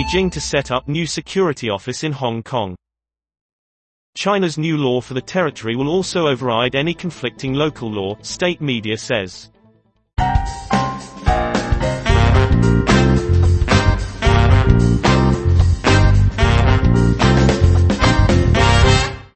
Beijing to set up new security office in Hong Kong. China's new law for the territory will also override any conflicting local law, state media says.